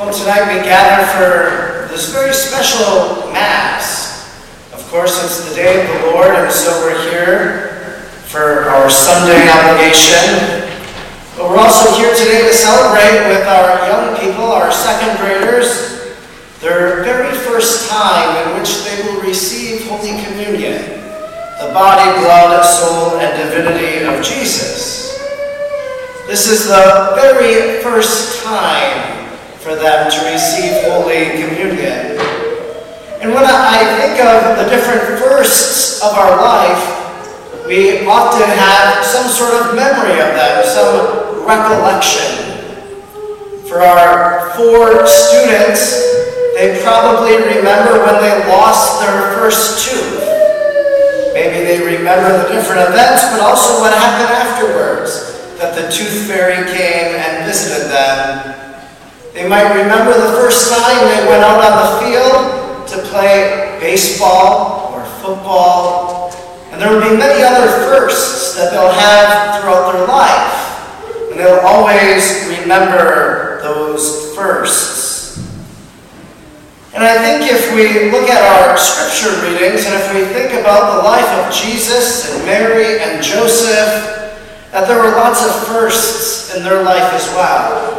Well, tonight we gather for this very special Mass. Of course, it's the day of the Lord, and so we're here for our Sunday obligation. But we're also here today to celebrate with our young people, our second graders, their very first time in which they will receive Holy Communion, the body, blood, soul, and divinity of Jesus. This is the very first time for them to receive Holy Communion. And when I think of the different firsts of our life, we often have some sort of memory of them, some recollection. For our four students, they probably remember when they lost their first tooth. Maybe they remember the different events, but also what happened afterwards that the tooth fairy came and visited them. They might remember the first time they went out on the field to play baseball or football. And there will be many other firsts that they'll have throughout their life. And they'll always remember those firsts. And I think if we look at our scripture readings and if we think about the life of Jesus and Mary and Joseph, that there were lots of firsts in their life as well.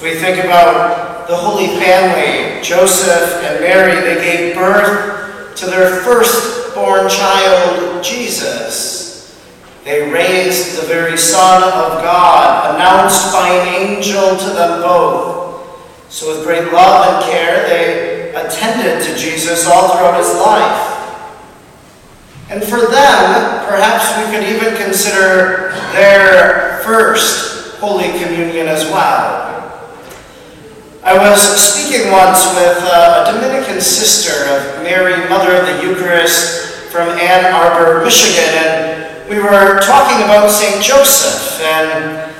If we think about the Holy Family, Joseph and Mary, they gave birth to their firstborn child, Jesus. They raised the very Son of God, announced by an angel to them both. So, with great love and care, they attended to Jesus all throughout his life. And for them, perhaps we could even consider their first Holy Communion as well. I was speaking once with uh, a Dominican sister of Mary, Mother of the Eucharist from Ann Arbor, Michigan, and we were talking about St. Joseph, and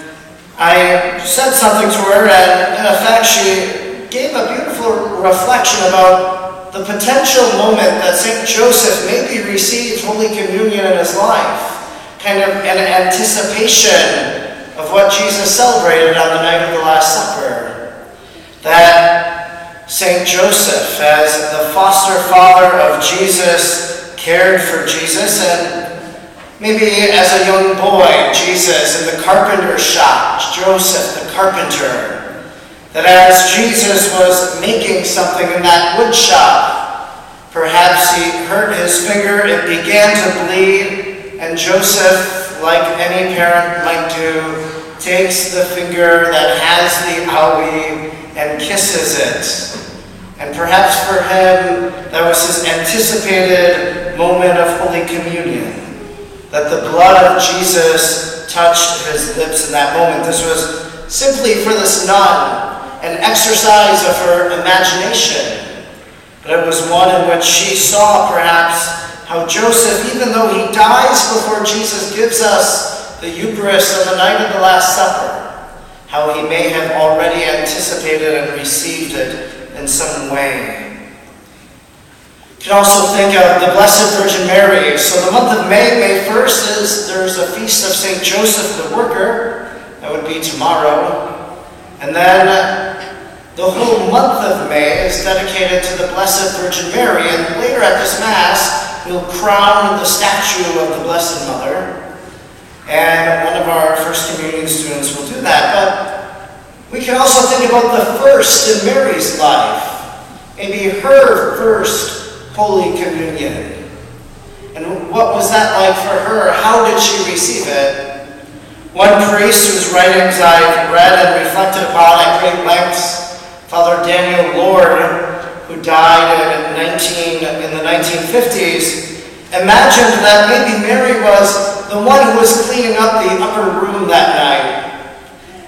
I said something to her, and in effect, she gave a beautiful reflection about the potential moment that St. Joseph maybe received Holy Communion in his life, kind of an anticipation of what Jesus celebrated on the night of the Last Supper. That St. Joseph, as the foster father of Jesus, cared for Jesus, and maybe as a young boy, Jesus in the carpenter's shop, Joseph the carpenter, that as Jesus was making something in that wood shop, perhaps he hurt his finger, it began to bleed, and Joseph, like any parent might do, takes the finger that has the owie and kisses it. And perhaps for him, that was his anticipated moment of Holy Communion. That the blood of Jesus touched his lips in that moment. This was simply for this nun an exercise of her imagination, but it was one in which she saw perhaps how Joseph, even though he dies before Jesus gives us the Eucharist on the night of the Last Supper, how he may have already anticipated and received it in some way. You can also think of the Blessed Virgin Mary. So the month of May, May 1st, is there's a feast of St. Joseph the Worker. That would be tomorrow. And then uh, the whole month of May is dedicated to the Blessed Virgin Mary, and later at this Mass, we'll crown the statue of the Blessed Mother. And one of our First Communion students will do that. But we can also think about the first in Mary's life, maybe her first Holy Communion. And what was that like for her? How did she receive it? One priest whose writings I've read and reflected upon at great lengths, Father Daniel Lord, who died in, 19, in the 1950s, imagined that maybe Mary was the one who was cleaning up the upper room that night.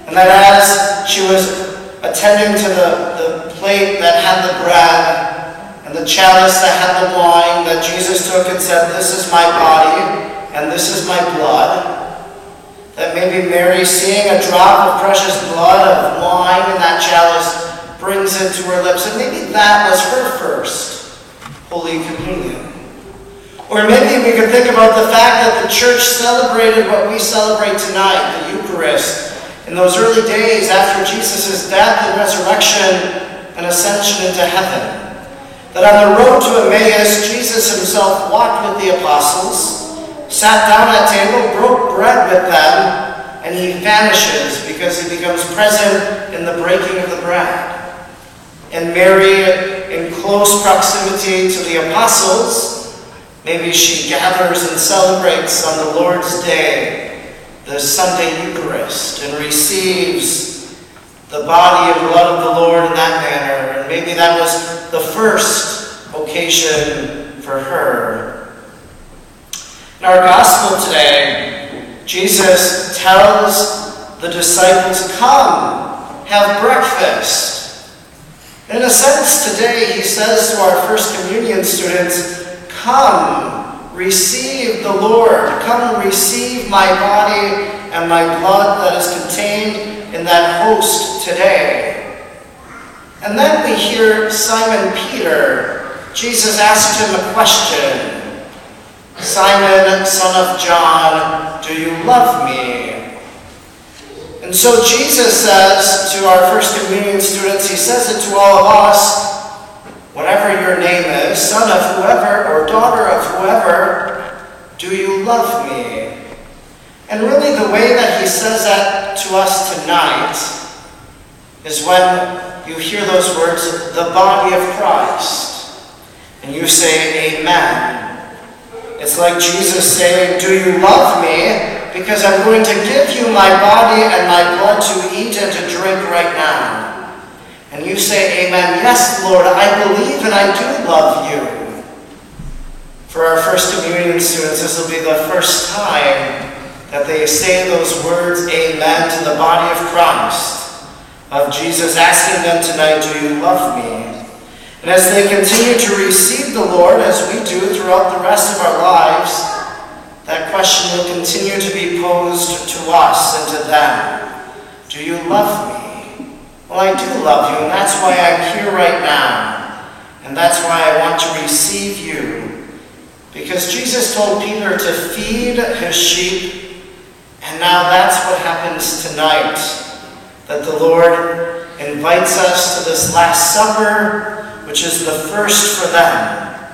And that as she was attending to the, the plate that had the bread and the chalice that had the wine, that Jesus took and said, This is my body and this is my blood that maybe Mary, seeing a drop of precious blood of wine in that chalice, brings it to her lips. And maybe that was her first Holy Communion. Or maybe we could think about the fact that the church celebrated what we celebrate tonight, the Eucharist, in in those early days after Jesus' death and resurrection and ascension into heaven. That on the road to Emmaus, Jesus himself walked with the apostles, sat down at table, broke bread with them, and he vanishes because he becomes present in the breaking of the bread. And Mary, in close proximity to the apostles, maybe she gathers and celebrates on the Lord's Day the Sunday Eucharist and receives the body and blood of the Lord in that manner. And maybe that was the first occasion for her. In our gospel today, Jesus tells the disciples, Come, have breakfast. In a sense, today he says to our First Communion students, Come, receive the Lord. Come, receive my body and my blood that is contained in that host today. And then we hear Simon Peter. Jesus asked him a question Simon, son of John, do you love me? And so Jesus says to our First Communion students, he says it to all of us, whatever your name is, son of whoever or daughter of whoever, do you love me? And really the way that he says that to us tonight is when you hear those words, the body of Christ, and you say, Amen. It's like Jesus saying, Do you love me? Because I'm going to give you my body and my blood to eat and to drink right now. And you say, Amen. Yes, Lord, I believe and I do love you. For our First Communion students, this will be the first time that they say those words, Amen, to the body of Christ, of Jesus asking them tonight, Do you love me? And as they continue to receive the Lord, as we do throughout the rest of our lives, that question will continue to be posed to us and to them. Do you love I do love you, and that's why I'm here right now. And that's why I want to receive you. Because Jesus told Peter to feed his sheep, and now that's what happens tonight. That the Lord invites us to this Last Supper which is the first for them,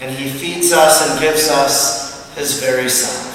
and he feeds us and gives us his very Son.